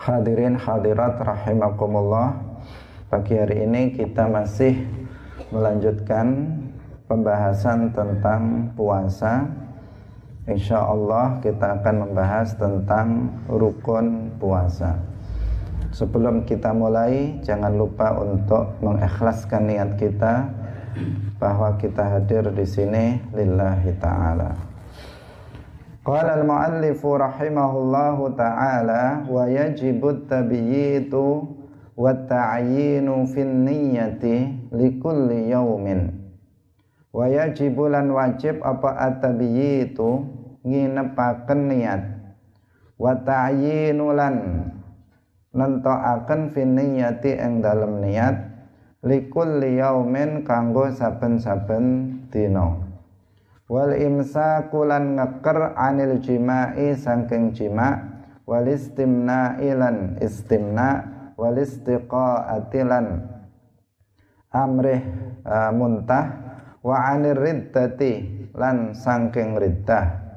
Hadirin hadirat rahimakumullah. Pagi hari ini kita masih melanjutkan pembahasan tentang puasa. Insya Allah kita akan membahas tentang rukun puasa. Sebelum kita mulai jangan lupa untuk mengikhlaskan niat kita bahwa kita hadir di sini lillahi taala. Qala al-muallifu rahimahullahu ta'ala wa yajibu tabyitu wa ta'yinu fin niyyati likulli yaumin wa yajibu lan wajib apa at-tabyitu? Nginepaken niat. Wa ta'yinu lan nentokaken fin niyyati ing dalem niat kanggo saben-saben dina wal imsakulan ngeker anil jima'i sangking jima wal istimna ilan istimna. Wal istiqaati lan amrih uh, muntah. Wa anir riddati lan sangking riddah.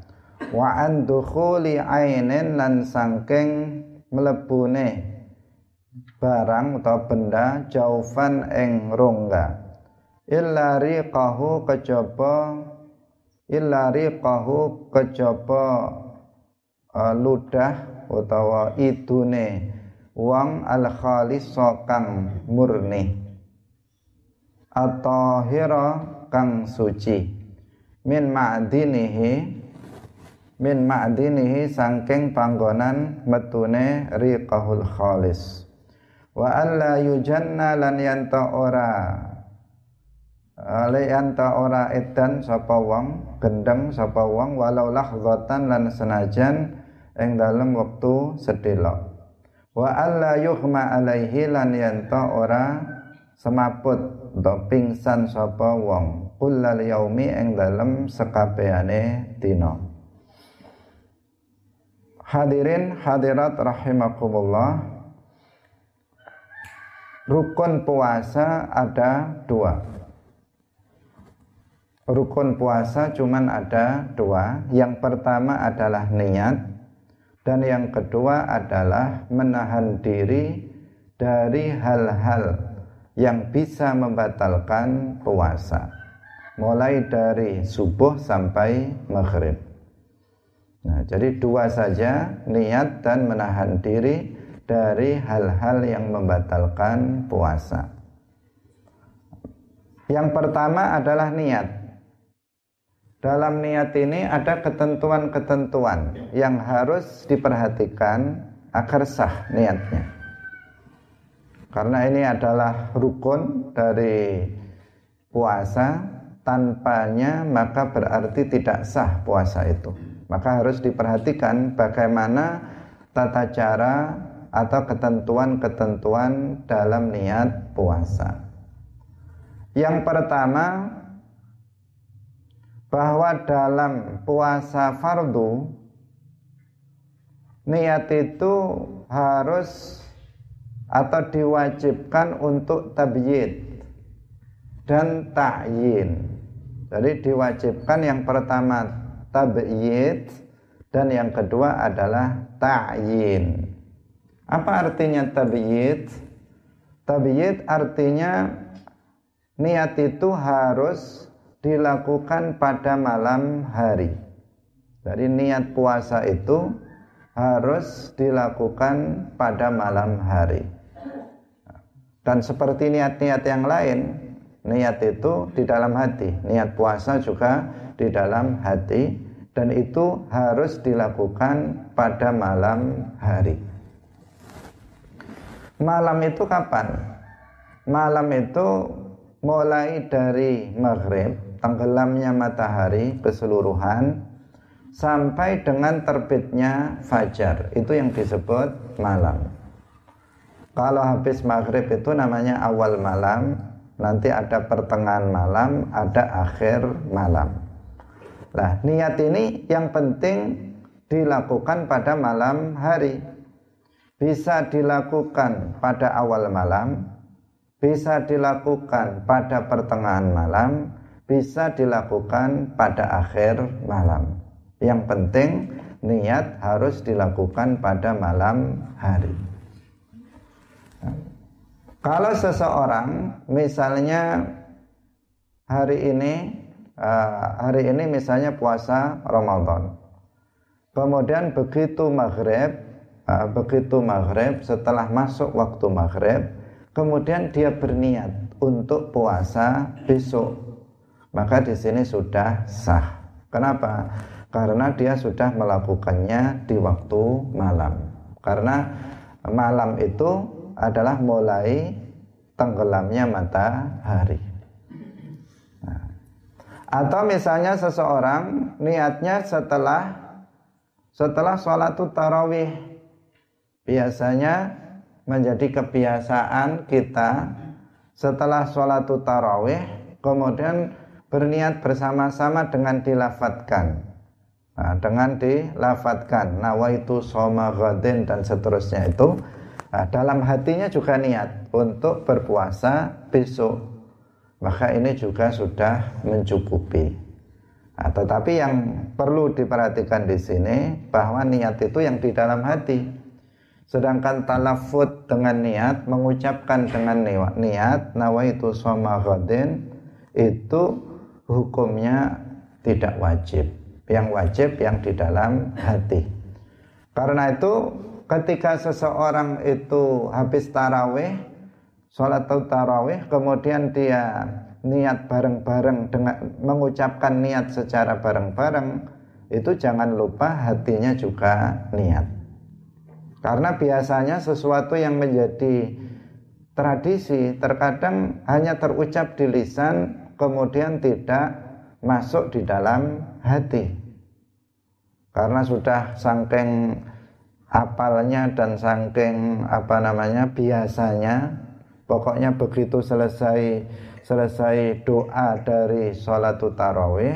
Wa an dukhuli ainin lan sangking melebune barang atau benda jaufan ing rongga. Illa riqahu kejaba illa riqahu kejaba uh, ludah utawa idune. Wong al khalis kang murni. Atau hira kang suci. Min ma'dinihi min ma'dinihi sangking panggonan metune riqahul khalis. Wa alla yujanna lan yanta ora Ale anta ora edan sapa wong, gendeng sapa wong walau lahzatan lan senajan ing dalem wektu sedhela. Wa alla yuhma alaihi lan yanta ora semaput utawa pingsan sapa wong kullal yaumi ing dalem sekabehane dina. Hadirin hadirat rahimakumullah. Rukun puasa ada dua rukun puasa cuman ada dua. Yang pertama adalah niat dan yang kedua adalah menahan diri dari hal-hal yang bisa membatalkan puasa. Mulai dari subuh sampai maghrib. Nah, jadi dua saja niat dan menahan diri dari hal-hal yang membatalkan puasa. Yang pertama adalah niat dalam niat ini ada ketentuan-ketentuan yang harus diperhatikan agar sah niatnya. Karena ini adalah rukun dari puasa, tanpanya maka berarti tidak sah puasa itu. Maka harus diperhatikan bagaimana tata cara atau ketentuan-ketentuan dalam niat puasa. Yang pertama bahwa dalam puasa fardu niat itu harus atau diwajibkan untuk tabyid dan ta'yin. Jadi diwajibkan yang pertama tabyid dan yang kedua adalah ta'yin. Apa artinya tabyid? Tabyid artinya niat itu harus dilakukan pada malam hari. Jadi niat puasa itu harus dilakukan pada malam hari. Dan seperti niat-niat yang lain, niat itu di dalam hati, niat puasa juga di dalam hati dan itu harus dilakukan pada malam hari. Malam itu kapan? Malam itu mulai dari maghrib tenggelamnya matahari keseluruhan sampai dengan terbitnya fajar. Itu yang disebut malam. Kalau habis maghrib itu namanya awal malam, nanti ada pertengahan malam, ada akhir malam. Nah, niat ini yang penting dilakukan pada malam hari. Bisa dilakukan pada awal malam, bisa dilakukan pada pertengahan malam, bisa dilakukan pada akhir malam. Yang penting niat harus dilakukan pada malam hari. Kalau seseorang misalnya hari ini uh, hari ini misalnya puasa Ramadan. Kemudian begitu maghrib, uh, begitu maghrib setelah masuk waktu maghrib, kemudian dia berniat untuk puasa besok. Maka di sini sudah sah. Kenapa? Karena dia sudah melakukannya di waktu malam. Karena malam itu adalah mulai tenggelamnya matahari. Nah. Atau misalnya seseorang niatnya setelah setelah sholat tarawih biasanya menjadi kebiasaan kita setelah sholat tarawih kemudian berniat bersama-sama dengan dilafatkan nah, dengan dilafatkan nawaitu soma ghadin dan seterusnya itu Nah, dalam hatinya juga niat untuk berpuasa besok. Maka ini juga sudah mencukupi. Nah, tetapi yang perlu diperhatikan di sini bahwa niat itu yang di dalam hati. Sedangkan talafut dengan niat, mengucapkan dengan niat, nawaitu soma ghadin, itu hukumnya tidak wajib. Yang wajib yang di dalam hati. Karena itu ketika seseorang itu habis tarawih, sholat tarawih, kemudian dia niat bareng-bareng dengan mengucapkan niat secara bareng-bareng, itu jangan lupa hatinya juga niat. Karena biasanya sesuatu yang menjadi tradisi terkadang hanya terucap di lisan kemudian tidak masuk di dalam hati. Karena sudah sangking apalnya dan saking apa namanya biasanya pokoknya begitu selesai selesai doa dari sholat tarawih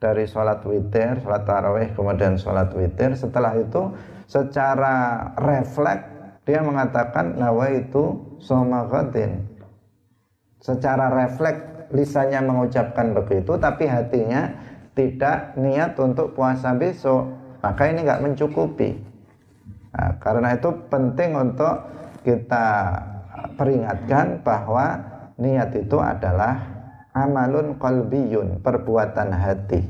dari sholat witir sholat tarawih kemudian sholat witir setelah itu secara refleks dia mengatakan nawa itu somagotin secara refleks lisannya mengucapkan begitu tapi hatinya tidak niat untuk puasa besok maka ini nggak mencukupi Nah, karena itu penting untuk kita peringatkan bahwa niat itu adalah amalun qalbiyun, perbuatan hati.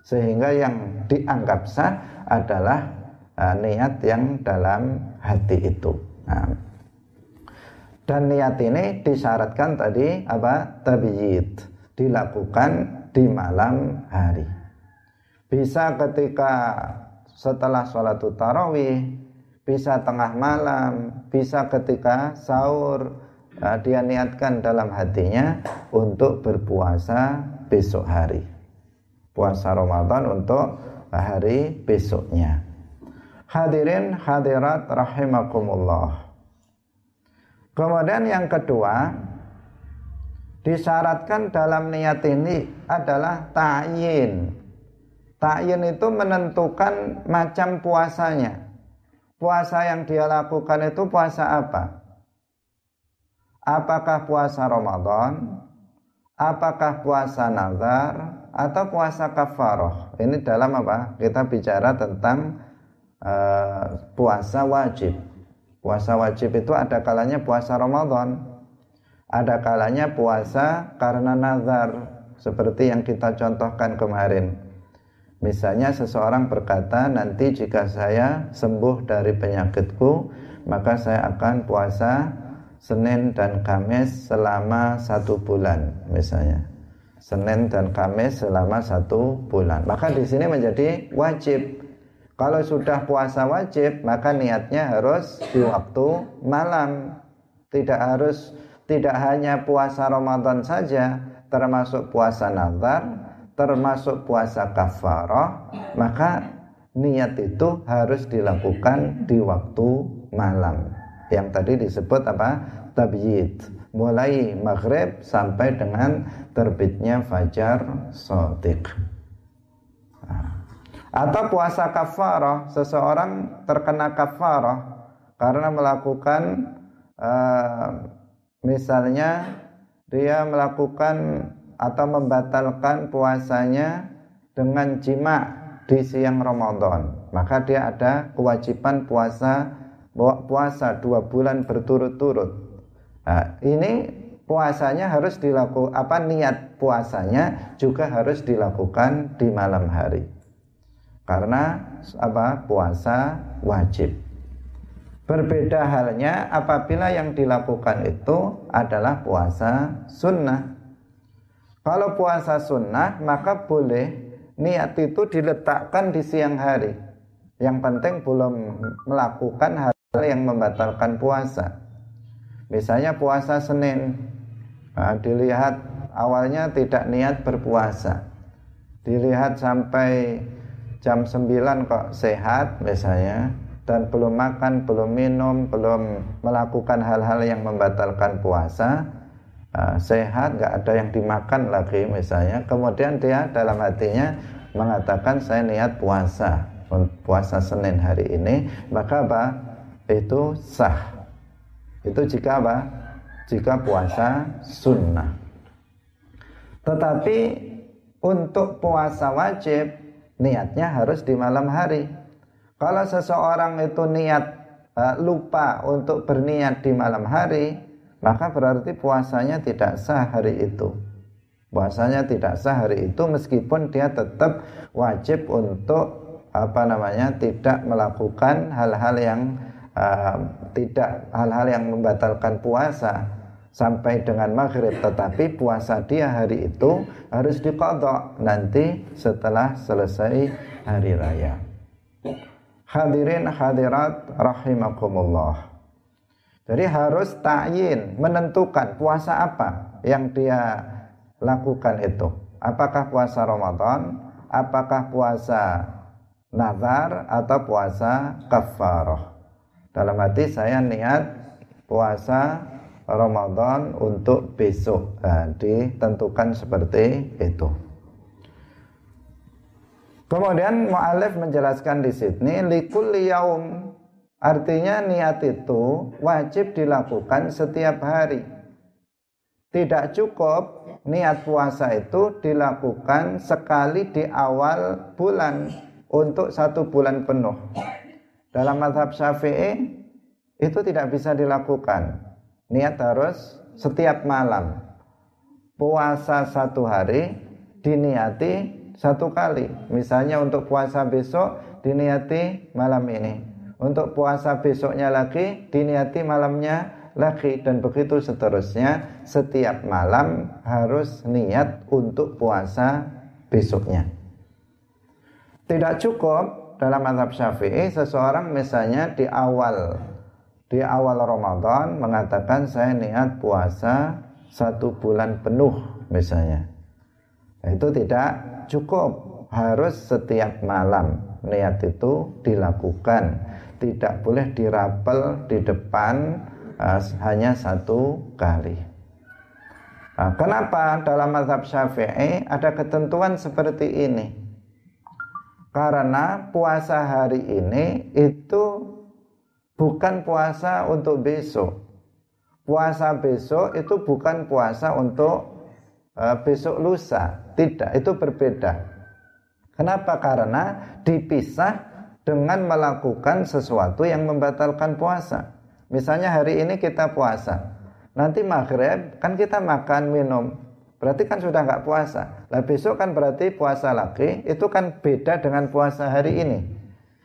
Sehingga yang dianggap sah adalah uh, niat yang dalam hati itu. Nah, dan niat ini disyaratkan tadi apa? Tabiyid, dilakukan di malam hari. Bisa ketika setelah sholat tarawih bisa tengah malam, bisa ketika sahur, uh, dia niatkan dalam hatinya untuk berpuasa besok hari. Puasa Ramadan untuk hari besoknya. Hadirin hadirat rahimakumullah. Kemudian yang kedua, disyaratkan dalam niat ini adalah ta'yin. Ta'yin itu menentukan macam puasanya puasa yang dia lakukan itu puasa apa? Apakah puasa Ramadan? Apakah puasa nazar? Atau puasa kafaroh? Ini dalam apa? Kita bicara tentang uh, puasa wajib. Puasa wajib itu ada kalanya puasa Ramadan. Ada kalanya puasa karena nazar. Seperti yang kita contohkan kemarin Misalnya seseorang berkata nanti jika saya sembuh dari penyakitku maka saya akan puasa Senin dan Kamis selama satu bulan misalnya Senin dan Kamis selama satu bulan maka di sini menjadi wajib kalau sudah puasa wajib maka niatnya harus di waktu malam tidak harus tidak hanya puasa Ramadan saja termasuk puasa nazar termasuk puasa kafarah, maka niat itu harus dilakukan di waktu malam. Yang tadi disebut apa? Tabyid. Mulai maghrib sampai dengan terbitnya fajar sotik. Atau puasa kafarah, seseorang terkena kafarah karena melakukan uh, misalnya dia melakukan atau membatalkan puasanya dengan jima di siang Ramadan maka dia ada kewajiban puasa puasa dua bulan berturut-turut Nah, ini puasanya harus dilakukan apa niat puasanya juga harus dilakukan di malam hari. Karena apa? Puasa wajib. Berbeda halnya apabila yang dilakukan itu adalah puasa sunnah. Kalau puasa sunnah maka boleh niat itu diletakkan di siang hari. Yang penting belum melakukan hal yang membatalkan puasa. Misalnya puasa Senin, nah, dilihat awalnya tidak niat berpuasa. Dilihat sampai jam 9 kok sehat misalnya dan belum makan, belum minum, belum melakukan hal-hal yang membatalkan puasa, uh, sehat, nggak ada yang dimakan lagi misalnya, kemudian dia dalam hatinya mengatakan saya niat puasa, puasa Senin hari ini, maka apa? Itu sah. Itu jika apa? Jika puasa sunnah. Tetapi untuk puasa wajib niatnya harus di malam hari kalau seseorang itu niat uh, lupa untuk berniat di malam hari, maka berarti puasanya tidak sah hari itu. Puasanya tidak sah hari itu meskipun dia tetap wajib untuk apa namanya tidak melakukan hal-hal yang uh, tidak hal-hal yang membatalkan puasa sampai dengan maghrib tetapi puasa dia hari itu harus dikodok nanti setelah selesai hari raya. Hadirin hadirat rahimakumullah. Jadi harus ta'yin, menentukan puasa apa yang dia lakukan itu. Apakah puasa Ramadan, apakah puasa nazar atau puasa kafarah. Dalam hati saya niat puasa Ramadan untuk besok. Nah, ditentukan seperti itu. Kemudian mu'alif menjelaskan di sini likulli yaum artinya niat itu wajib dilakukan setiap hari. Tidak cukup niat puasa itu dilakukan sekali di awal bulan untuk satu bulan penuh. Dalam madhab syafi'i itu tidak bisa dilakukan. Niat harus setiap malam. Puasa satu hari diniati satu kali. Misalnya untuk puasa besok diniati malam ini. Untuk puasa besoknya lagi diniati malamnya lagi dan begitu seterusnya. Setiap malam harus niat untuk puasa besoknya. Tidak cukup dalam mazhab Syafi'i seseorang misalnya di awal di awal Ramadan mengatakan saya niat puasa satu bulan penuh misalnya. Itu tidak cukup. Harus setiap malam niat itu dilakukan. Tidak boleh dirapel di depan uh, hanya satu kali. Nah, kenapa dalam mazhab syafi'i ada ketentuan seperti ini? Karena puasa hari ini itu bukan puasa untuk besok puasa besok itu bukan puasa untuk uh, besok lusa tidak, itu berbeda. Kenapa? Karena dipisah dengan melakukan sesuatu yang membatalkan puasa. Misalnya hari ini kita puasa, nanti maghrib kan kita makan minum, berarti kan sudah nggak puasa. Lah besok kan berarti puasa lagi, itu kan beda dengan puasa hari ini.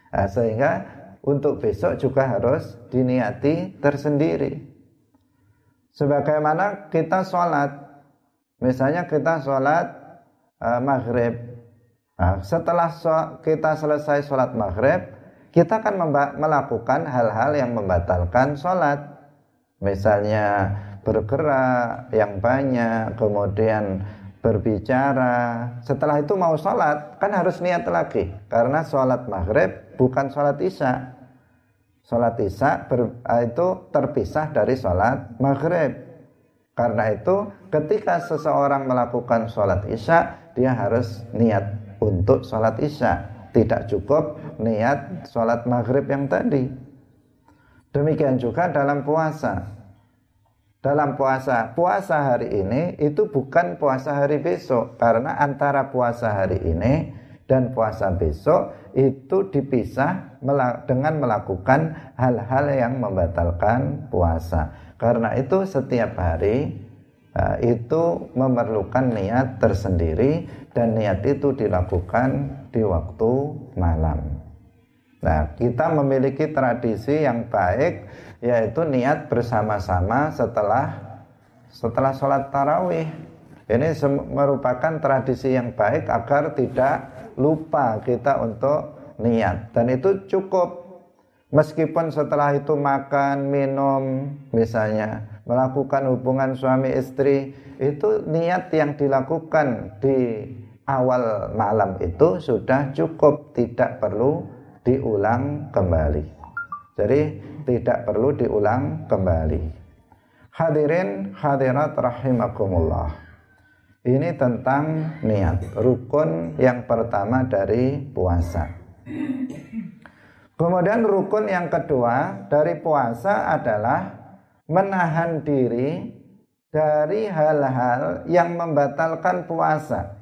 Nah, sehingga untuk besok juga harus diniati tersendiri. Sebagaimana kita sholat, misalnya kita sholat uh, maghrib. Nah, setelah so, kita selesai sholat maghrib, kita akan melakukan hal-hal yang membatalkan sholat. Misalnya bergerak yang banyak, kemudian berbicara. Setelah itu mau sholat, kan harus niat lagi. Karena sholat maghrib bukan sholat isya. Sholat isya ber, itu terpisah dari sholat maghrib. Karena itu ketika seseorang melakukan sholat isya dia harus niat untuk sholat isya. Tidak cukup niat sholat maghrib yang tadi. Demikian juga dalam puasa. Dalam puasa, puasa hari ini itu bukan puasa hari besok. Karena antara puasa hari ini dan puasa besok itu dipisah dengan melakukan hal-hal yang membatalkan puasa. Karena itu setiap hari uh, itu memerlukan niat tersendiri dan niat itu dilakukan di waktu malam. Nah, kita memiliki tradisi yang baik yaitu niat bersama-sama setelah setelah sholat tarawih. Ini merupakan tradisi yang baik agar tidak lupa kita untuk niat dan itu cukup meskipun setelah itu makan, minum misalnya melakukan hubungan suami istri itu niat yang dilakukan di awal malam itu sudah cukup tidak perlu diulang kembali. Jadi tidak perlu diulang kembali. Hadirin hadirat rahimakumullah. Ini tentang niat, rukun yang pertama dari puasa. Kemudian rukun yang kedua dari puasa adalah menahan diri dari hal-hal yang membatalkan puasa.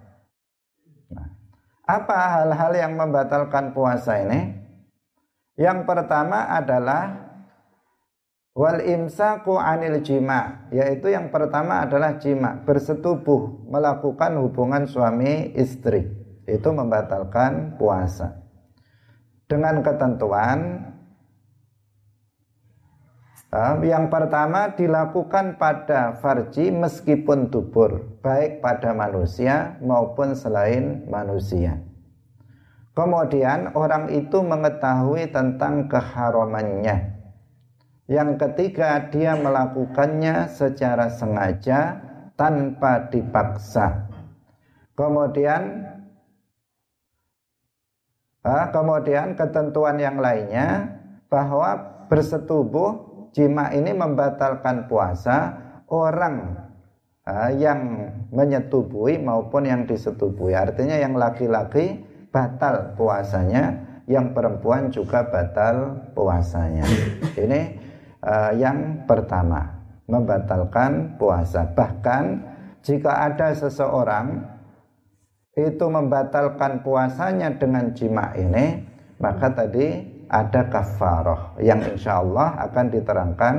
Apa hal-hal yang membatalkan puasa ini? Yang pertama adalah wal imsaku anil jima, yaitu yang pertama adalah jima, bersetubuh, melakukan hubungan suami istri. Itu membatalkan puasa. Dengan ketentuan yang pertama dilakukan pada farji meskipun tubur, baik pada manusia maupun selain manusia. Kemudian orang itu mengetahui tentang keharamannya. Yang ketiga, dia melakukannya secara sengaja tanpa dipaksa. Kemudian kemudian ketentuan yang lainnya bahwa bersetubuh jima ini membatalkan puasa orang yang menyetubui maupun yang disetubui. Artinya yang laki-laki batal puasanya, yang perempuan juga batal puasanya. Ini uh, yang pertama, membatalkan puasa. Bahkan jika ada seseorang itu membatalkan puasanya dengan jima ini, maka tadi ada kafaroh yang insya Allah akan diterangkan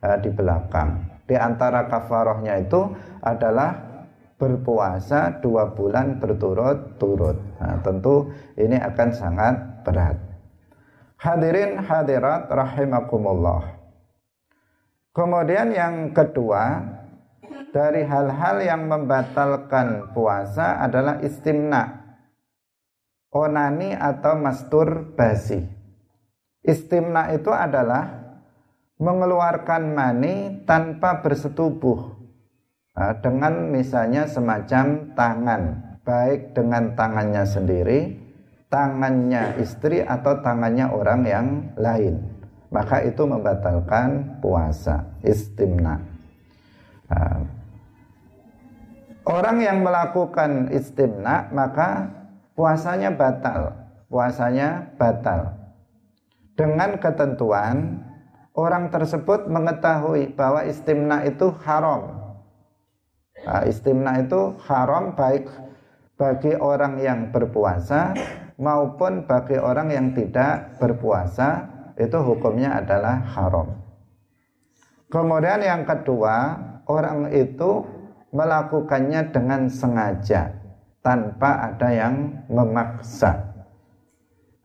uh, di belakang. Di antara kafarohnya itu adalah berpuasa dua bulan berturut-turut. Nah, tentu ini akan sangat berat. Hadirin hadirat rahimakumullah. Kemudian yang kedua dari hal-hal yang membatalkan puasa adalah istimna. Onani atau masturbasi. Istimna itu adalah mengeluarkan mani tanpa bersetubuh dengan misalnya semacam tangan, baik dengan tangannya sendiri, tangannya istri atau tangannya orang yang lain. Maka itu membatalkan puasa, istimna. Nah, orang yang melakukan istimna maka puasanya batal, puasanya batal dengan ketentuan orang tersebut mengetahui bahwa istimna itu haram. Nah, istimna itu haram baik bagi orang yang berpuasa maupun bagi orang yang tidak berpuasa itu hukumnya adalah haram. Kemudian yang kedua, orang itu melakukannya dengan sengaja tanpa ada yang memaksa.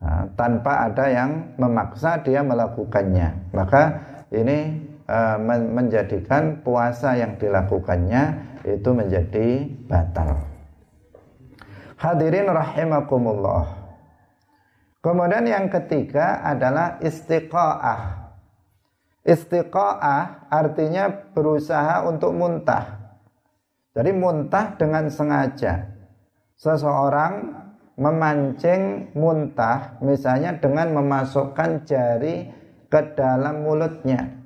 Nah, tanpa ada yang memaksa dia melakukannya maka ini uh, menjadikan puasa yang dilakukannya itu menjadi batal hadirin rahimakumullah kemudian yang ketiga adalah istiqaah istiqaah artinya berusaha untuk muntah jadi muntah dengan sengaja seseorang memancing muntah misalnya dengan memasukkan jari ke dalam mulutnya.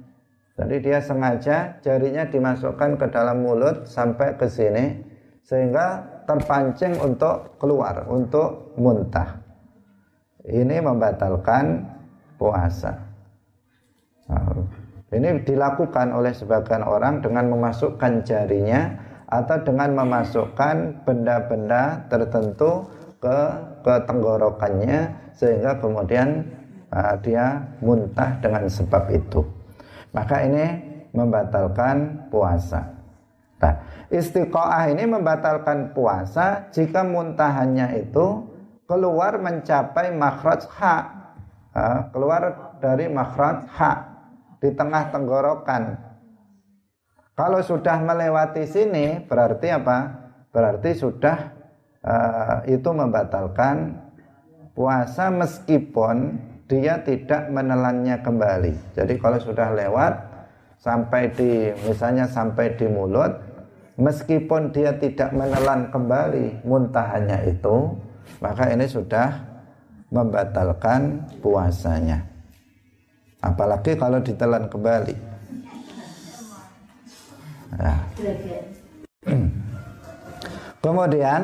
Jadi dia sengaja jarinya dimasukkan ke dalam mulut sampai ke sini sehingga terpancing untuk keluar, untuk muntah. Ini membatalkan puasa. Nah, ini dilakukan oleh sebagian orang dengan memasukkan jarinya atau dengan memasukkan benda-benda tertentu ke ke tenggorokannya sehingga kemudian uh, dia muntah dengan sebab itu. Maka ini membatalkan puasa. Nah, istiqoah ini membatalkan puasa jika muntahannya itu keluar mencapai makhraj uh, keluar dari makhraj hak di tengah tenggorokan. Kalau sudah melewati sini berarti apa? Berarti sudah uh, itu membatalkan puasa meskipun dia tidak menelannya kembali. Jadi kalau sudah lewat sampai di misalnya sampai di mulut meskipun dia tidak menelan kembali muntahannya itu, maka ini sudah membatalkan puasanya. Apalagi kalau ditelan kembali. Nah. Kemudian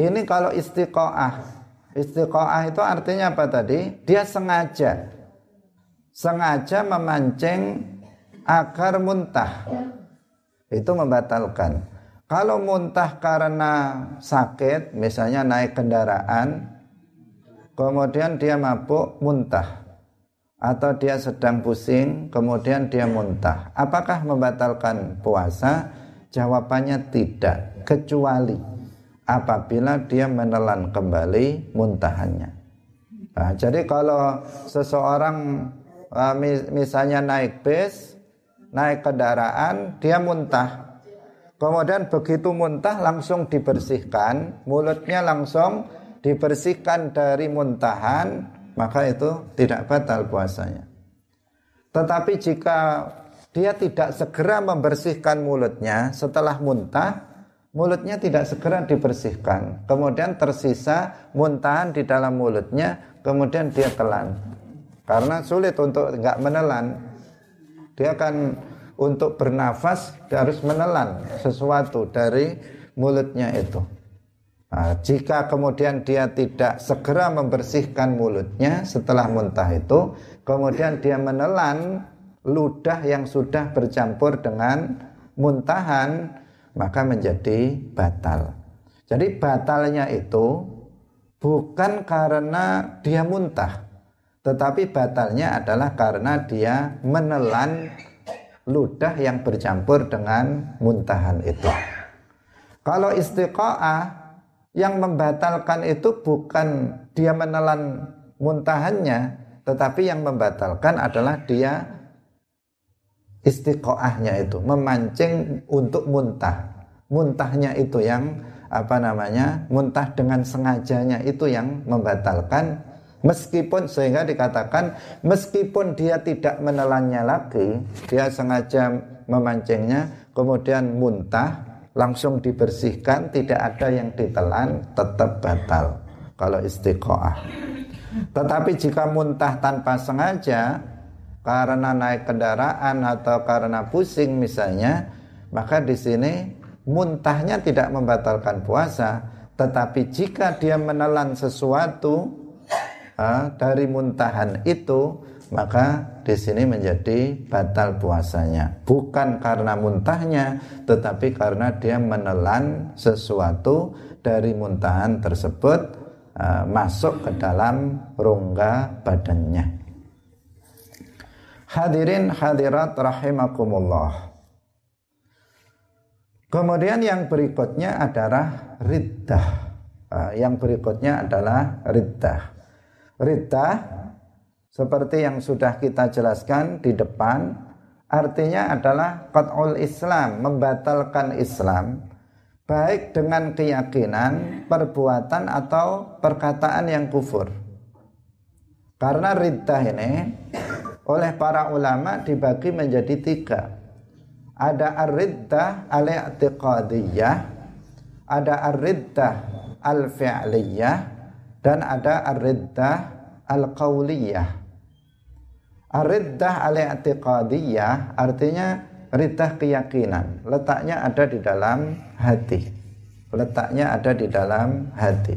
ini kalau istiqoah Istiqoah itu artinya apa tadi? Dia sengaja sengaja memancing agar muntah. Itu membatalkan. Kalau muntah karena sakit, misalnya naik kendaraan, kemudian dia mabuk muntah atau dia sedang pusing, kemudian dia muntah. Apakah membatalkan puasa? Jawabannya tidak, kecuali apabila dia menelan kembali muntahannya. Nah, jadi kalau seseorang uh, misalnya naik bis, naik kendaraan, dia muntah. Kemudian begitu muntah langsung dibersihkan, mulutnya langsung dibersihkan dari muntahan, maka itu tidak batal puasanya. Tetapi jika dia tidak segera membersihkan mulutnya setelah muntah, mulutnya tidak segera dibersihkan. Kemudian tersisa muntahan di dalam mulutnya, kemudian dia telan. Karena sulit untuk nggak menelan. Dia akan untuk bernafas harus menelan sesuatu dari mulutnya itu. Nah, jika kemudian dia tidak segera membersihkan mulutnya setelah muntah itu, kemudian dia menelan ludah yang sudah bercampur dengan muntahan maka menjadi batal. Jadi batalnya itu bukan karena dia muntah, tetapi batalnya adalah karena dia menelan ludah yang bercampur dengan muntahan itu. Kalau istiqoah yang membatalkan itu bukan dia menelan muntahannya, tetapi yang membatalkan adalah dia istiqoahnya itu memancing untuk muntah muntahnya itu yang apa namanya muntah dengan sengajanya itu yang membatalkan meskipun sehingga dikatakan meskipun dia tidak menelannya lagi dia sengaja memancingnya kemudian muntah langsung dibersihkan tidak ada yang ditelan tetap batal kalau istiqoah. Tetapi jika muntah tanpa sengaja karena naik kendaraan atau karena pusing misalnya, maka di sini muntahnya tidak membatalkan puasa, tetapi jika dia menelan sesuatu dari muntahan itu, maka di sini menjadi batal puasanya. Bukan karena muntahnya, tetapi karena dia menelan sesuatu dari muntahan tersebut uh, masuk ke dalam rongga badannya. Hadirin hadirat rahimakumullah. Kemudian yang berikutnya adalah riddah. Ah, yang berikutnya adalah riddah. Riddah seperti yang sudah kita jelaskan di depan artinya adalah qat'ul Islam, membatalkan Islam baik dengan keyakinan, perbuatan atau perkataan yang kufur. Karena riddah ini oleh para ulama dibagi menjadi tiga. Ada ar-riddah al-i'tiqadiyah, ada ar-riddah al-fi'liyah, dan ada ar-riddah al-qawliyah. Ar-riddah al-i'tiqadiyah artinya riddah keyakinan. Letaknya ada di dalam hati. Letaknya ada di dalam hati.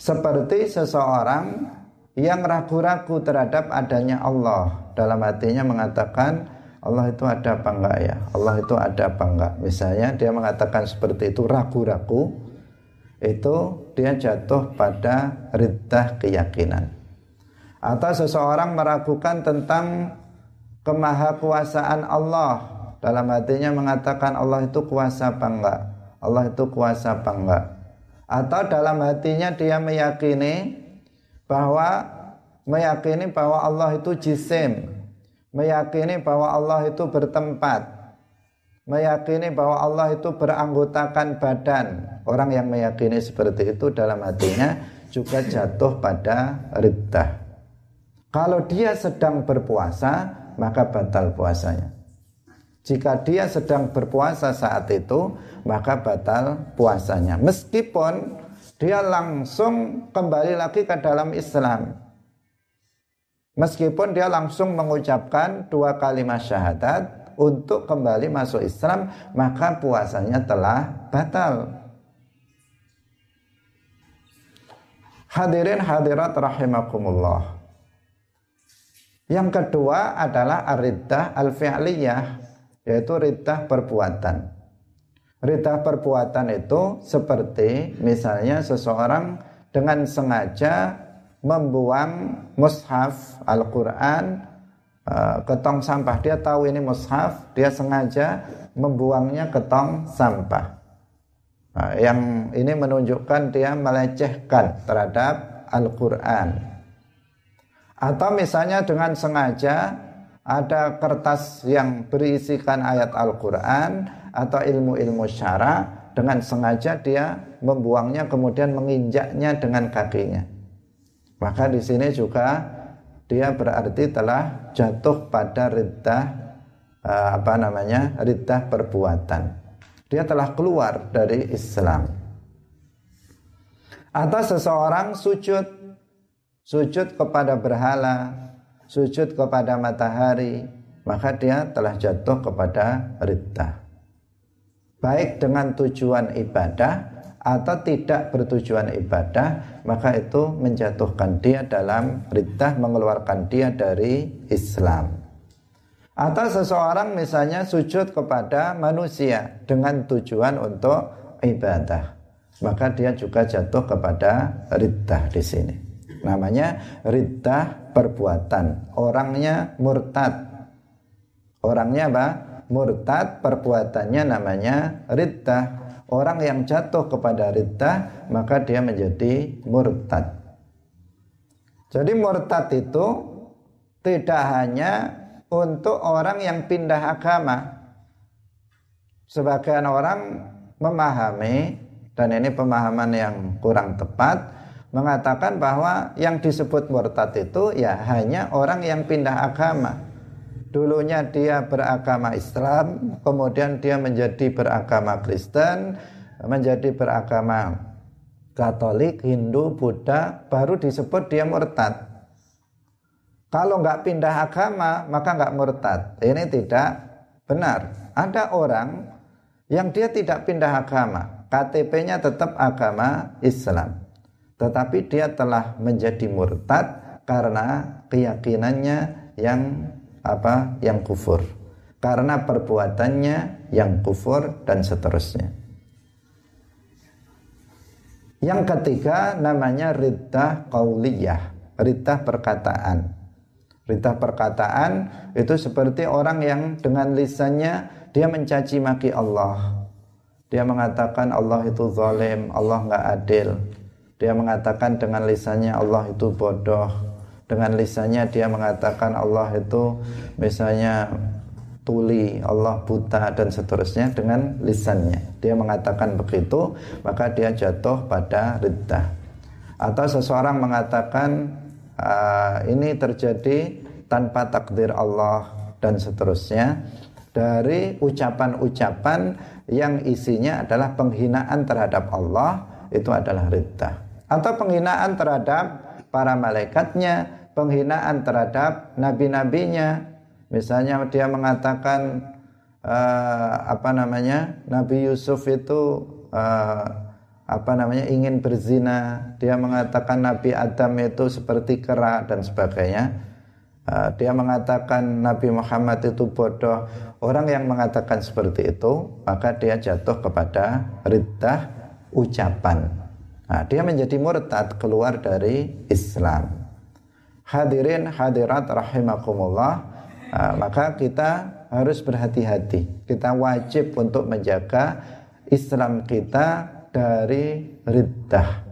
Seperti seseorang yang ragu-ragu terhadap adanya Allah dalam hatinya mengatakan Allah itu ada apa enggak ya Allah itu ada apa enggak misalnya dia mengatakan seperti itu ragu-ragu itu dia jatuh pada riddah keyakinan. Atau seseorang meragukan tentang kemahakuasaan Allah. Dalam hatinya mengatakan Allah itu kuasa apa enggak? Allah itu kuasa apa enggak? Atau dalam hatinya dia meyakini bahwa meyakini bahwa Allah itu jisim. Meyakini bahwa Allah itu bertempat. Meyakini bahwa Allah itu beranggotakan badan orang yang meyakini seperti itu dalam hatinya juga jatuh pada riddah kalau dia sedang berpuasa, maka batal puasanya. Jika dia sedang berpuasa saat itu, maka batal puasanya. Meskipun dia langsung kembali lagi ke dalam Islam. Meskipun dia langsung mengucapkan dua kalimat syahadat untuk kembali masuk Islam, maka puasanya telah batal. Hadirin hadirat rahimakumullah. Yang kedua adalah aridah al-fi'liyah yaitu riddah perbuatan. Riddah perbuatan itu seperti misalnya seseorang dengan sengaja membuang mushaf Al-Qur'an eh, ke tong sampah. Dia tahu ini mushaf, dia sengaja membuangnya ke tong sampah. Nah, yang ini menunjukkan dia melecehkan terhadap Al-Qur'an atau misalnya dengan sengaja ada kertas yang berisikan ayat Al-Quran atau ilmu-ilmu syara dengan sengaja dia membuangnya kemudian menginjaknya dengan kakinya. Maka di sini juga dia berarti telah jatuh pada riddah eh, apa namanya riddah perbuatan. Dia telah keluar dari Islam. Atau seseorang sujud sujud kepada berhala, sujud kepada matahari, maka dia telah jatuh kepada riddah. Baik dengan tujuan ibadah atau tidak bertujuan ibadah, maka itu menjatuhkan dia dalam riddah, mengeluarkan dia dari Islam. Atau seseorang misalnya sujud kepada manusia dengan tujuan untuk ibadah, maka dia juga jatuh kepada riddah di sini. Namanya riddah perbuatan. Orangnya murtad. Orangnya apa? Murtad perbuatannya namanya riddah. Orang yang jatuh kepada riddah maka dia menjadi murtad. Jadi murtad itu tidak hanya untuk orang yang pindah agama sebagian orang memahami dan ini pemahaman yang kurang tepat mengatakan bahwa yang disebut murtad itu ya hanya orang yang pindah agama. Dulunya dia beragama Islam, kemudian dia menjadi beragama Kristen, menjadi beragama Katolik, Hindu, Buddha, baru disebut dia murtad. Kalau nggak pindah agama, maka nggak murtad. Ini tidak benar. Ada orang yang dia tidak pindah agama, KTP-nya tetap agama Islam. Tetapi dia telah menjadi murtad karena keyakinannya yang apa? Yang kufur. Karena perbuatannya yang kufur dan seterusnya. Yang ketiga namanya riddah qauliyah riddah perkataan riddah perkataan itu seperti orang yang dengan lisannya dia mencaci maki Allah dia mengatakan Allah itu zalim Allah nggak adil dia mengatakan dengan lisannya Allah itu bodoh. Dengan lisannya dia mengatakan Allah itu misalnya tuli, Allah buta dan seterusnya dengan lisannya. Dia mengatakan begitu, maka dia jatuh pada riddah. Atau seseorang mengatakan uh, ini terjadi tanpa takdir Allah dan seterusnya dari ucapan-ucapan yang isinya adalah penghinaan terhadap Allah itu adalah riddah atau penghinaan terhadap para malaikatnya, penghinaan terhadap nabi-nabinya. Misalnya dia mengatakan uh, apa namanya? Nabi Yusuf itu uh, apa namanya? ingin berzina. Dia mengatakan Nabi Adam itu seperti kera dan sebagainya. Uh, dia mengatakan Nabi Muhammad itu bodoh. Orang yang mengatakan seperti itu, maka dia jatuh kepada riddah ucapan Nah, dia menjadi murtad keluar dari Islam. Hadirin hadirat rahimakumullah, nah, maka kita harus berhati-hati. Kita wajib untuk menjaga Islam kita dari riddah.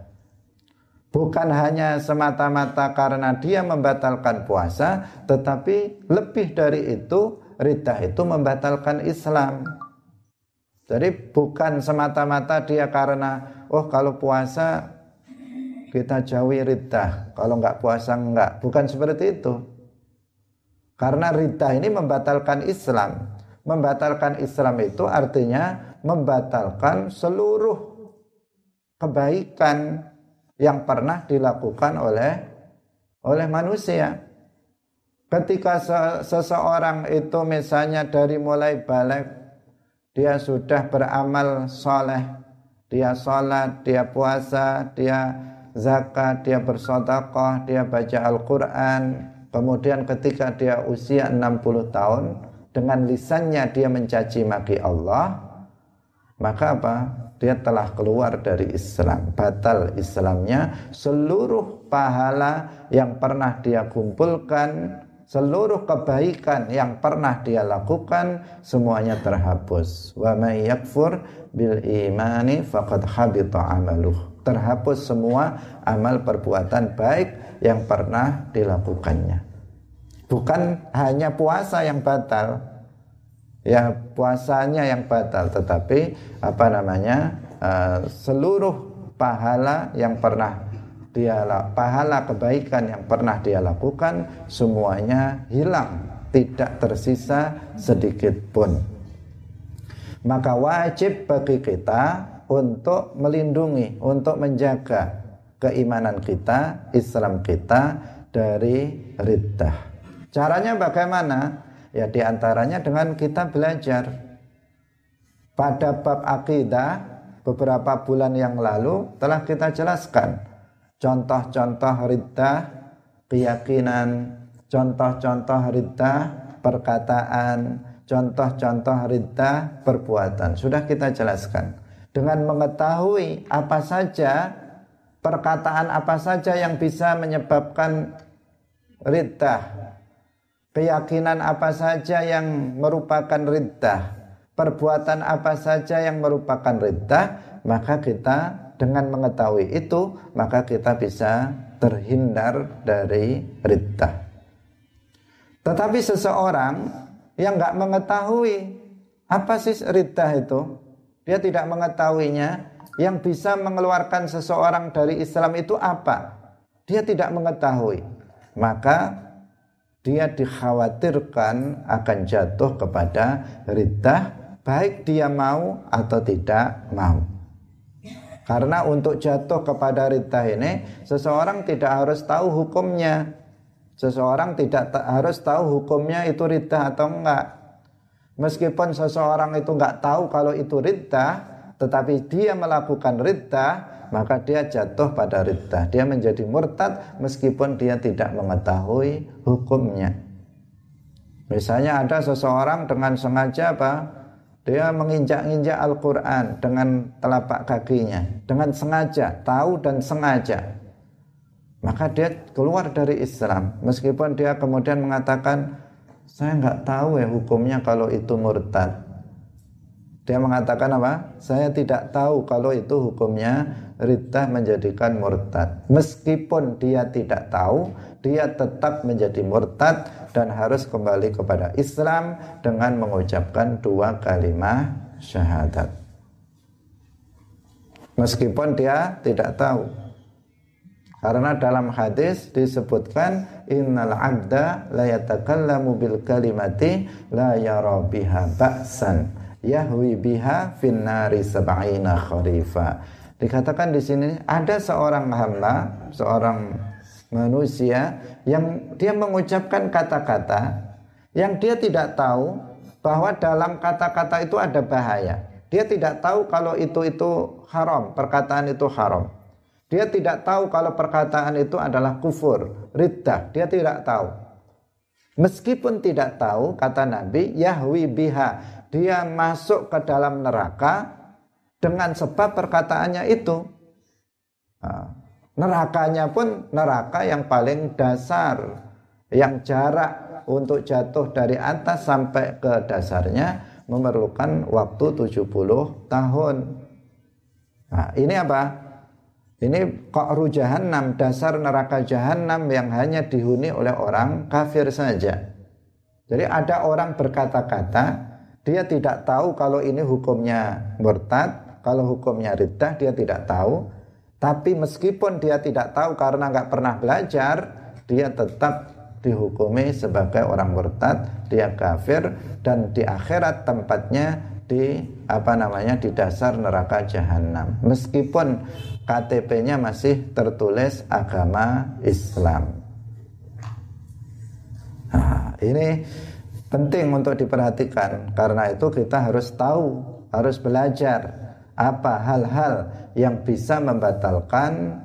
Bukan hanya semata-mata karena dia membatalkan puasa, tetapi lebih dari itu, riddah itu membatalkan Islam. Jadi bukan semata-mata dia karena, oh kalau puasa kita jauhi riddah, kalau nggak puasa nggak. Bukan seperti itu. Karena riddah ini membatalkan Islam. Membatalkan Islam itu artinya membatalkan seluruh kebaikan yang pernah dilakukan oleh oleh manusia. Ketika seseorang itu misalnya dari mulai balik dia sudah beramal soleh, dia sholat, dia puasa, dia zakat, dia bersodakoh, dia baca Al-Quran, kemudian ketika dia usia 60 tahun, dengan lisannya dia mencaci maki Allah, maka apa? Dia telah keluar dari Islam, batal Islamnya, seluruh pahala yang pernah dia kumpulkan, seluruh kebaikan yang pernah dia lakukan semuanya terhapus. Wa may yakfur bil imani faqad habita amaluh. Terhapus semua amal perbuatan baik yang pernah dilakukannya. Bukan hanya puasa yang batal, ya puasanya yang batal. Tetapi apa namanya uh, seluruh pahala yang pernah dia pahala kebaikan yang pernah dia lakukan semuanya hilang. Tidak tersisa sedikit pun. Maka wajib bagi kita untuk melindungi untuk menjaga keimanan kita Islam kita dari riddah. Caranya bagaimana Ya di antaranya dengan kita belajar. Pada bab akidah beberapa bulan yang lalu telah kita jelaskan. Contoh-contoh riddah keyakinan, contoh-contoh riddah perkataan, contoh-contoh riddah perbuatan. Sudah kita jelaskan. Dengan mengetahui apa saja perkataan apa saja yang bisa menyebabkan riddah keyakinan apa saja yang merupakan riddah, perbuatan apa saja yang merupakan riddah, maka kita dengan mengetahui itu, maka kita bisa terhindar dari riddah. Tetapi seseorang yang nggak mengetahui apa sih riddah itu, dia tidak mengetahuinya, yang bisa mengeluarkan seseorang dari Islam itu apa? Dia tidak mengetahui. Maka dia dikhawatirkan akan jatuh kepada riddah baik dia mau atau tidak mau. Karena untuk jatuh kepada riddah ini seseorang tidak harus tahu hukumnya. Seseorang tidak harus tahu hukumnya itu riddah atau enggak. Meskipun seseorang itu enggak tahu kalau itu riddah, tetapi dia melakukan riddah, maka dia jatuh pada riddah. Dia menjadi murtad meskipun dia tidak mengetahui hukumnya. Misalnya ada seseorang dengan sengaja apa? Dia menginjak-injak Al-Quran dengan telapak kakinya. Dengan sengaja, tahu dan sengaja. Maka dia keluar dari Islam. Meskipun dia kemudian mengatakan, saya nggak tahu ya hukumnya kalau itu murtad. Dia mengatakan apa? Saya tidak tahu kalau itu hukumnya riddah menjadikan murtad. Meskipun dia tidak tahu, dia tetap menjadi murtad dan harus kembali kepada Islam dengan mengucapkan dua kalimat syahadat. Meskipun dia tidak tahu. Karena dalam hadis disebutkan innal abda la yatakallamu bil kalimati la yara biha ba'san yahwi biha finnari sab'ina kharifa. Dikatakan di sini ada seorang hamba, seorang manusia yang dia mengucapkan kata-kata yang dia tidak tahu bahwa dalam kata-kata itu ada bahaya. Dia tidak tahu kalau itu itu haram, perkataan itu haram. Dia tidak tahu kalau perkataan itu adalah kufur, riddah. Dia tidak tahu. Meskipun tidak tahu, kata Nabi, Yahwi biha, dia masuk ke dalam neraka dengan sebab perkataannya itu. Nerakanya pun neraka yang paling dasar, yang jarak untuk jatuh dari atas sampai ke dasarnya memerlukan waktu 70 tahun. Nah, ini apa? Ini kok jahanam, dasar neraka jahanam yang hanya dihuni oleh orang kafir saja. Jadi ada orang berkata-kata, dia tidak tahu kalau ini hukumnya murtad, kalau hukumnya riddah dia tidak tahu. Tapi meskipun dia tidak tahu karena nggak pernah belajar, dia tetap dihukumi sebagai orang murtad, dia kafir dan di akhirat tempatnya di apa namanya di dasar neraka jahanam. Meskipun KTP-nya masih tertulis agama Islam. Nah, ini penting untuk diperhatikan karena itu kita harus tahu, harus belajar apa hal-hal yang bisa membatalkan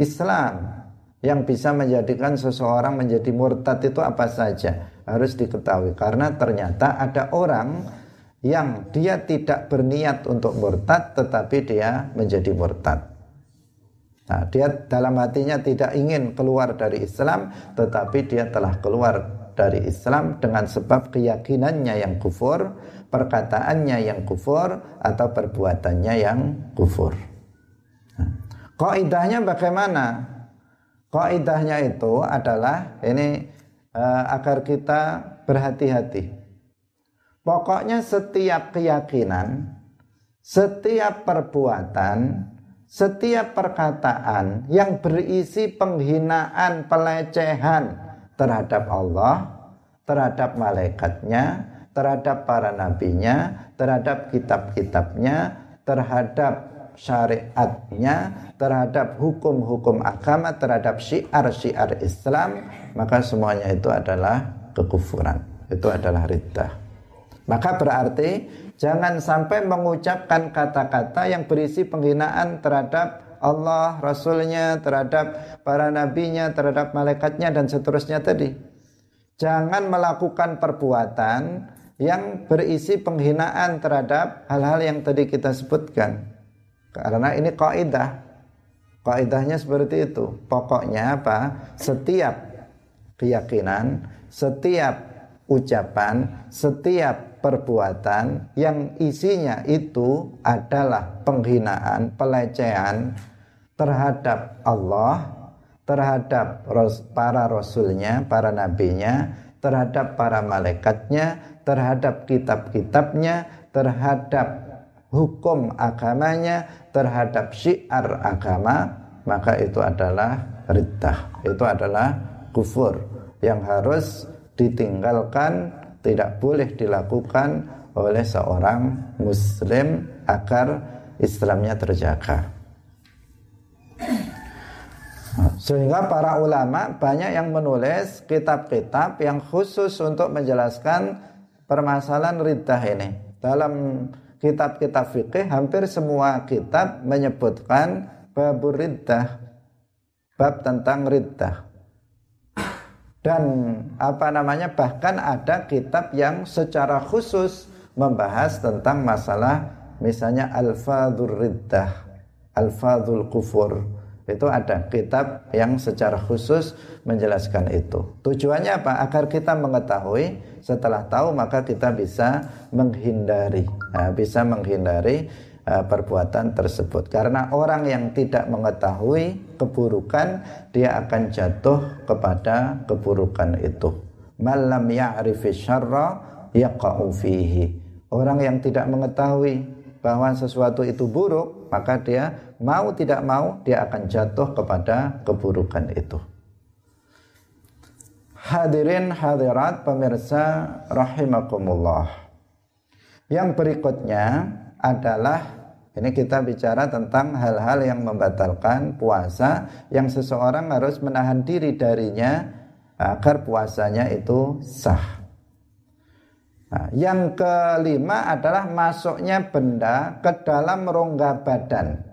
Islam? Yang bisa menjadikan seseorang menjadi murtad itu apa saja? Harus diketahui. Karena ternyata ada orang yang dia tidak berniat untuk murtad tetapi dia menjadi murtad. Nah, dia dalam hatinya tidak ingin keluar dari Islam tetapi dia telah keluar dari Islam dengan sebab keyakinannya yang kufur perkataannya yang kufur atau perbuatannya yang kufur. Kaidahnya bagaimana? Kaidahnya itu adalah ini uh, agar kita berhati-hati. Pokoknya setiap keyakinan, setiap perbuatan, setiap perkataan yang berisi penghinaan, pelecehan terhadap Allah, terhadap malaikatnya, terhadap para nabinya, terhadap kitab-kitabnya, terhadap syariatnya, terhadap hukum-hukum agama, terhadap syiar-syiar Islam, maka semuanya itu adalah kekufuran. Itu adalah riddah. Maka berarti jangan sampai mengucapkan kata-kata yang berisi penghinaan terhadap Allah, Rasulnya, terhadap para nabinya, terhadap malaikatnya dan seterusnya tadi. Jangan melakukan perbuatan yang berisi penghinaan terhadap hal-hal yang tadi kita sebutkan. Karena ini kaidah. Kaidahnya seperti itu. Pokoknya apa? Setiap keyakinan, setiap ucapan, setiap perbuatan yang isinya itu adalah penghinaan, pelecehan terhadap Allah, terhadap para rasulnya, para nabinya, terhadap para malaikatnya, terhadap kitab-kitabnya, terhadap hukum agamanya, terhadap syiar agama, maka itu adalah riddah. Itu adalah kufur yang harus ditinggalkan, tidak boleh dilakukan oleh seorang muslim agar Islamnya terjaga. Sehingga para ulama banyak yang menulis kitab-kitab yang khusus untuk menjelaskan permasalahan riddah ini. Dalam kitab-kitab fikih hampir semua kitab menyebutkan babur riddah, bab tentang riddah. Dan apa namanya bahkan ada kitab yang secara khusus membahas tentang masalah misalnya al-fadhur riddah, al-fadhul kufur itu ada kitab yang secara khusus menjelaskan itu. Tujuannya apa? Agar kita mengetahui, setelah tahu maka kita bisa menghindari, nah, bisa menghindari uh, perbuatan tersebut. Karena orang yang tidak mengetahui keburukan, dia akan jatuh kepada keburukan itu. Malam ya'rifi syarra yaqa'u fihi. Orang yang tidak mengetahui bahwa sesuatu itu buruk, maka dia mau tidak mau dia akan jatuh kepada keburukan itu. Hadirin hadirat pemirsa rahimakumullah. Yang berikutnya adalah ini kita bicara tentang hal-hal yang membatalkan puasa yang seseorang harus menahan diri darinya agar puasanya itu sah. Nah, yang kelima adalah masuknya benda ke dalam rongga badan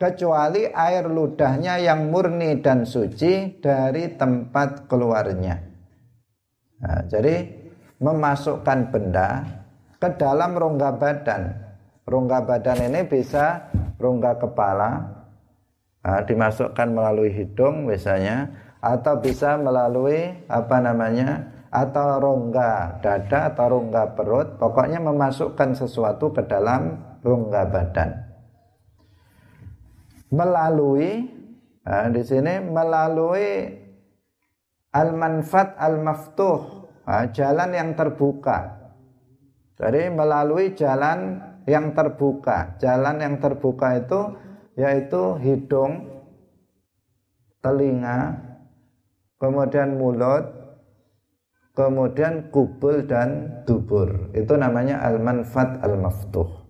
kecuali air ludahnya yang murni dan suci dari tempat keluarnya. Nah, jadi memasukkan benda ke dalam rongga badan. Rongga badan ini bisa rongga kepala, nah, dimasukkan melalui hidung misalnya atau bisa melalui apa namanya atau rongga dada atau rongga perut pokoknya memasukkan sesuatu ke dalam rongga badan. Melalui nah, di sini melalui al manfat al maftuh nah, jalan yang terbuka. Jadi melalui jalan yang terbuka jalan yang terbuka itu yaitu hidung telinga kemudian mulut, kemudian kubul dan dubur. Itu namanya al-manfat al-maftuh.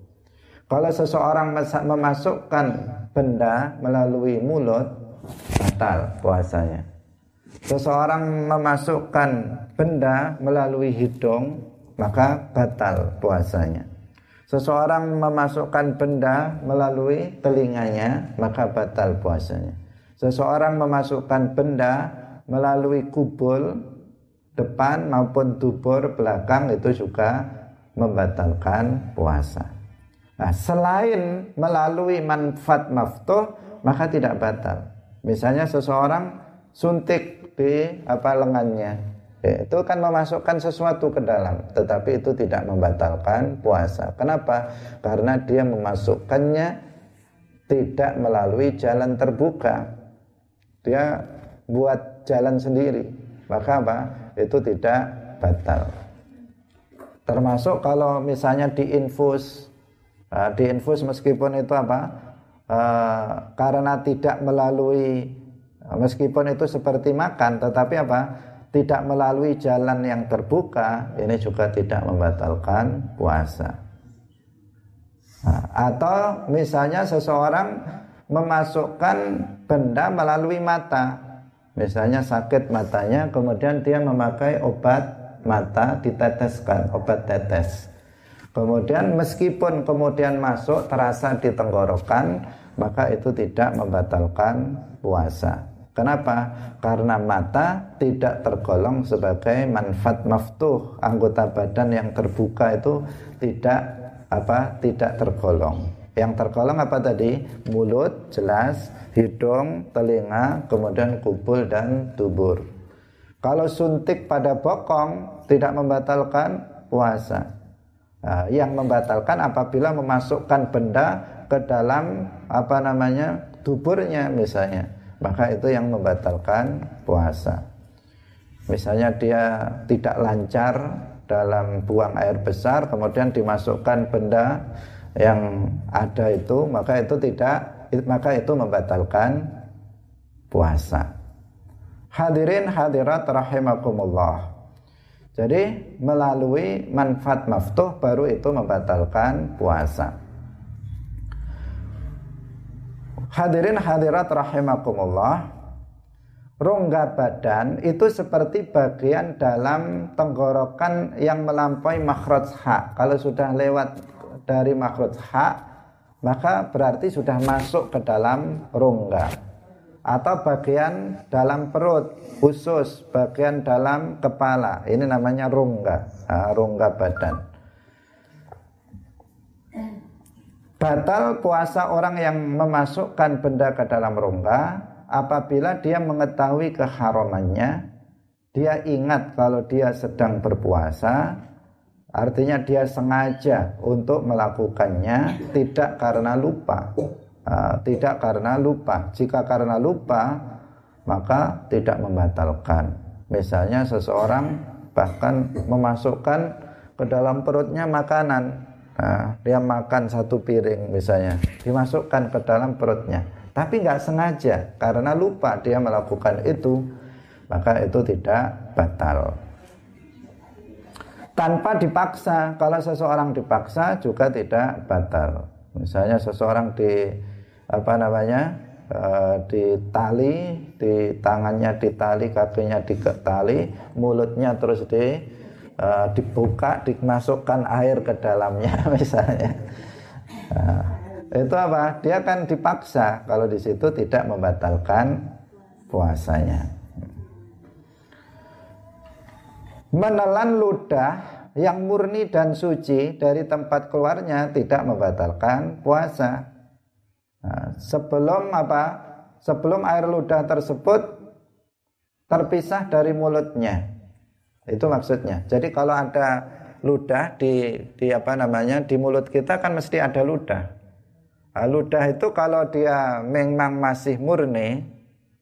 Kalau seseorang memasukkan benda melalui mulut, batal puasanya. Seseorang memasukkan benda melalui hidung, maka batal puasanya. Seseorang memasukkan benda melalui telinganya, maka batal puasanya. Seseorang memasukkan benda melalui kubul depan maupun dubur belakang itu juga membatalkan puasa. Nah, selain melalui manfaat maftuh maka tidak batal. Misalnya seseorang suntik di apa lengannya, ya, itu kan memasukkan sesuatu ke dalam, tetapi itu tidak membatalkan puasa. Kenapa? Karena dia memasukkannya tidak melalui jalan terbuka. Dia buat jalan sendiri maka apa itu tidak batal termasuk kalau misalnya diinfus uh, diinfus meskipun itu apa uh, karena tidak melalui meskipun itu seperti makan tetapi apa tidak melalui jalan yang terbuka ini juga tidak membatalkan puasa nah, atau misalnya seseorang memasukkan benda melalui mata Misalnya sakit matanya, kemudian dia memakai obat mata diteteskan, obat tetes. Kemudian meskipun kemudian masuk terasa di tenggorokan, maka itu tidak membatalkan puasa. Kenapa? Karena mata tidak tergolong sebagai manfaat maftuh, anggota badan yang terbuka itu tidak apa? tidak tergolong. Yang tergolong apa tadi? Mulut jelas, hidung, telinga, kemudian kubul dan tubur. Kalau suntik pada bokong tidak membatalkan puasa. Nah, yang membatalkan apabila memasukkan benda ke dalam apa namanya tuburnya misalnya, maka itu yang membatalkan puasa. Misalnya dia tidak lancar dalam buang air besar, kemudian dimasukkan benda yang ada itu, maka itu tidak maka itu membatalkan puasa. Hadirin hadirat rahimakumullah. Jadi melalui manfaat maftuh baru itu membatalkan puasa. Hadirin hadirat rahimakumullah. Rongga badan itu seperti bagian dalam tenggorokan yang melampaui makhraj hak. Kalau sudah lewat dari makhraj hak, maka berarti sudah masuk ke dalam rongga atau bagian dalam perut usus bagian dalam kepala ini namanya rongga nah, rongga badan batal puasa orang yang memasukkan benda ke dalam rongga apabila dia mengetahui keharamannya dia ingat kalau dia sedang berpuasa Artinya dia sengaja untuk melakukannya tidak karena lupa. Uh, tidak karena lupa. Jika karena lupa, maka tidak membatalkan. Misalnya seseorang bahkan memasukkan ke dalam perutnya makanan. Nah, dia makan satu piring misalnya, dimasukkan ke dalam perutnya. Tapi nggak sengaja karena lupa dia melakukan itu, maka itu tidak batal tanpa dipaksa. Kalau seseorang dipaksa juga tidak batal. Misalnya seseorang di apa namanya e, di tali, di tangannya di tali, kakinya di tali, mulutnya terus di e, dibuka, dimasukkan air ke dalamnya misalnya. Nah, itu apa? Dia kan dipaksa. Kalau di situ tidak membatalkan puasanya. menelan ludah yang murni dan suci dari tempat keluarnya tidak membatalkan puasa. Nah, sebelum apa sebelum air ludah tersebut terpisah dari mulutnya. Itu maksudnya. Jadi kalau ada ludah di di apa namanya di mulut kita kan mesti ada ludah. Nah, ludah itu kalau dia memang masih murni,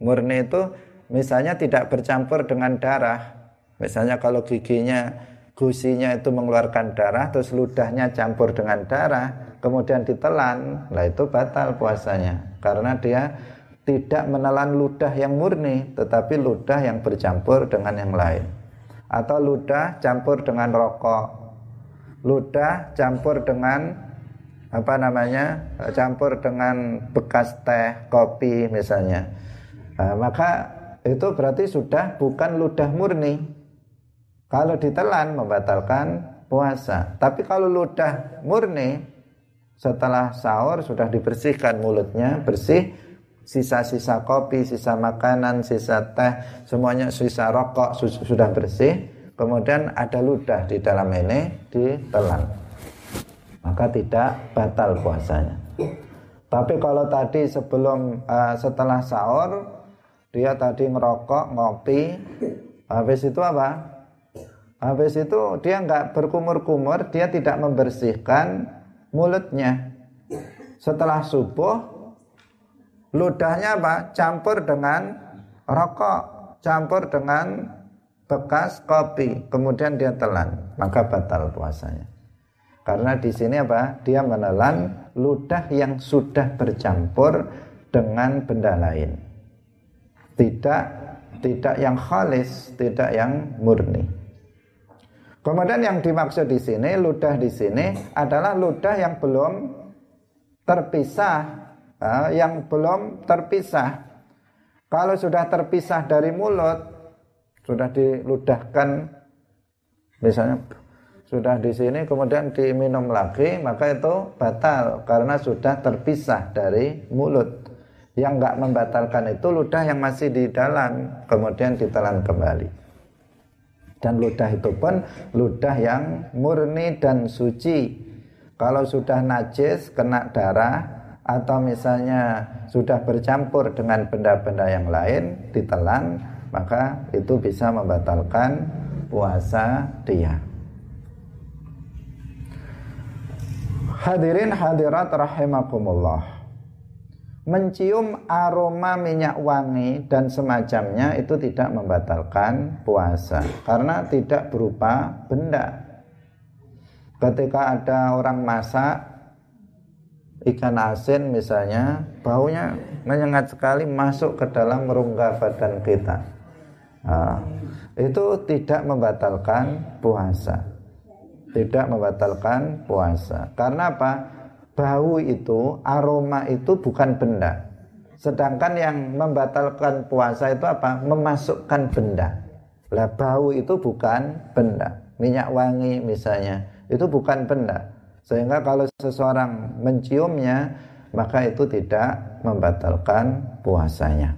murni itu misalnya tidak bercampur dengan darah. Misalnya kalau giginya gusinya itu mengeluarkan darah terus ludahnya campur dengan darah kemudian ditelan lah itu batal puasanya karena dia tidak menelan ludah yang murni tetapi ludah yang bercampur dengan yang lain atau ludah campur dengan rokok. Ludah campur dengan apa namanya campur dengan bekas teh kopi misalnya. Nah, maka itu berarti sudah bukan ludah murni. Kalau ditelan membatalkan puasa. Tapi kalau ludah murni setelah sahur sudah dibersihkan mulutnya bersih, sisa-sisa kopi, sisa makanan, sisa teh, semuanya sisa rokok sudah bersih. Kemudian ada ludah di dalam ini ditelan. Maka tidak batal puasanya. Tapi kalau tadi sebelum uh, setelah sahur dia tadi ngerokok, ngopi, habis itu apa? Habis itu dia nggak berkumur-kumur, dia tidak membersihkan mulutnya. Setelah subuh, ludahnya apa? Campur dengan rokok, campur dengan bekas kopi, kemudian dia telan, maka batal puasanya. Karena di sini apa? Dia menelan ludah yang sudah bercampur dengan benda lain. Tidak tidak yang khalis, tidak yang murni. Kemudian yang dimaksud di sini, ludah di sini adalah ludah yang belum terpisah, yang belum terpisah. Kalau sudah terpisah dari mulut, sudah diludahkan, misalnya sudah di sini kemudian diminum lagi, maka itu batal karena sudah terpisah dari mulut. Yang nggak membatalkan itu ludah yang masih di dalam, kemudian ditelan kembali. Dan ludah itu pun ludah yang murni dan suci. Kalau sudah najis, kena darah, atau misalnya sudah bercampur dengan benda-benda yang lain, ditelan, maka itu bisa membatalkan puasa dia. Hadirin hadirat rahimakumullah mencium aroma minyak wangi dan semacamnya itu tidak membatalkan puasa karena tidak berupa benda. Ketika ada orang masak ikan asin misalnya, baunya menyengat sekali masuk ke dalam rongga badan kita. Nah, itu tidak membatalkan puasa. Tidak membatalkan puasa. Karena apa? bau itu, aroma itu bukan benda. Sedangkan yang membatalkan puasa itu apa? Memasukkan benda. Lah bau itu bukan benda. Minyak wangi misalnya, itu bukan benda. Sehingga kalau seseorang menciumnya, maka itu tidak membatalkan puasanya.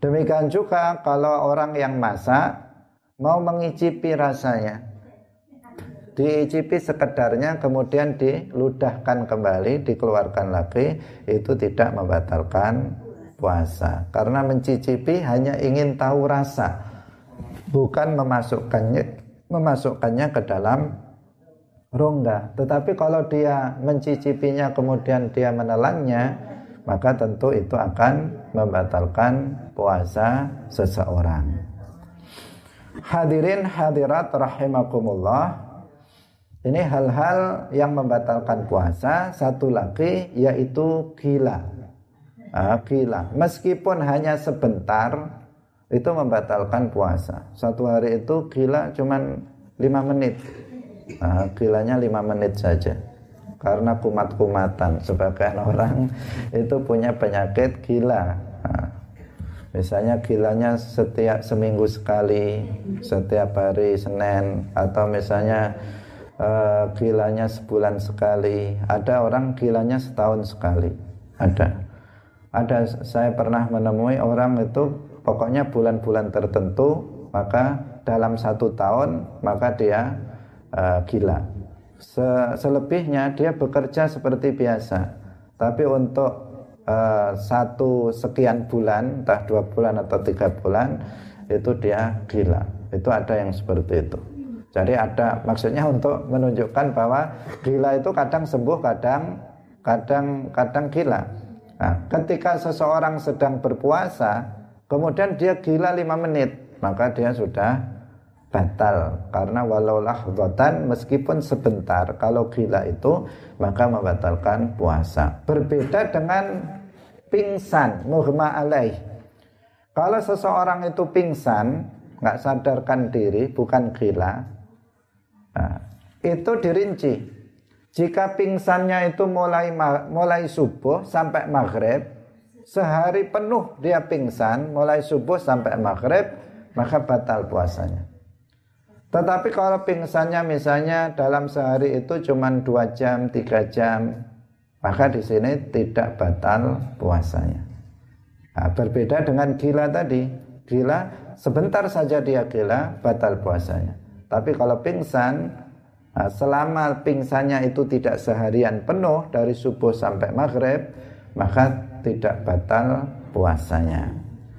Demikian juga kalau orang yang masak mau mengicipi rasanya, diicipi sekedarnya kemudian diludahkan kembali dikeluarkan lagi itu tidak membatalkan puasa karena mencicipi hanya ingin tahu rasa bukan memasukkannya memasukkannya ke dalam rongga tetapi kalau dia mencicipinya kemudian dia menelannya maka tentu itu akan membatalkan puasa seseorang hadirin hadirat rahimakumullah ini hal-hal yang membatalkan puasa. Satu lagi yaitu gila. Ah, gila. Meskipun hanya sebentar itu membatalkan puasa. Satu hari itu gila cuman lima menit. Ah, gilanya lima menit saja. Karena kumat-kumatan. Sebagian orang itu punya penyakit gila. Ah, misalnya gilanya setiap seminggu sekali, setiap hari Senin atau misalnya uh, gilanya sebulan sekali, ada orang gilanya setahun sekali, ada. Ada saya pernah menemui orang itu pokoknya bulan-bulan tertentu maka dalam satu tahun maka dia uh, gila. Se selebihnya dia bekerja seperti biasa, tapi untuk uh, satu sekian bulan, entah dua bulan atau tiga bulan, itu dia gila. Itu ada yang seperti itu. Jadi ada maksudnya untuk menunjukkan bahwa gila itu kadang sembuh, kadang kadang kadang gila. Nah, ketika seseorang sedang berpuasa, kemudian dia gila lima menit, maka dia sudah batal karena walau lahdotan meskipun sebentar kalau gila itu maka membatalkan puasa. Berbeda dengan pingsan muhma alaih. Kalau seseorang itu pingsan nggak sadarkan diri bukan gila nah, itu dirinci. Jika pingsannya itu mulai mulai subuh sampai maghrib sehari penuh dia pingsan mulai subuh sampai maghrib maka batal puasanya tetapi kalau pingsannya misalnya dalam sehari itu cuma dua jam, tiga jam, maka di sini tidak batal puasanya. Nah, berbeda dengan gila tadi, gila sebentar saja dia gila, batal puasanya. Tapi kalau pingsan, nah, selama pingsannya itu tidak seharian penuh dari subuh sampai maghrib, maka tidak batal puasanya.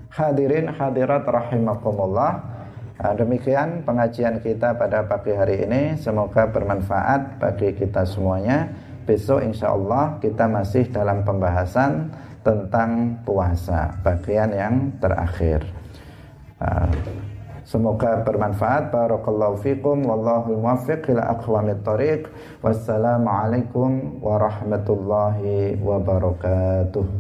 Hadirin hadirat rahimakumullah. Nah, demikian pengajian kita pada pagi hari ini. Semoga bermanfaat bagi kita semuanya. Besok insya Allah kita masih dalam pembahasan tentang puasa bagian yang terakhir. Nah, semoga bermanfaat. Barakallahu fikum wallahu muwaffiq ila aqwamit thoriq. Wassalamualaikum warahmatullahi wabarakatuh.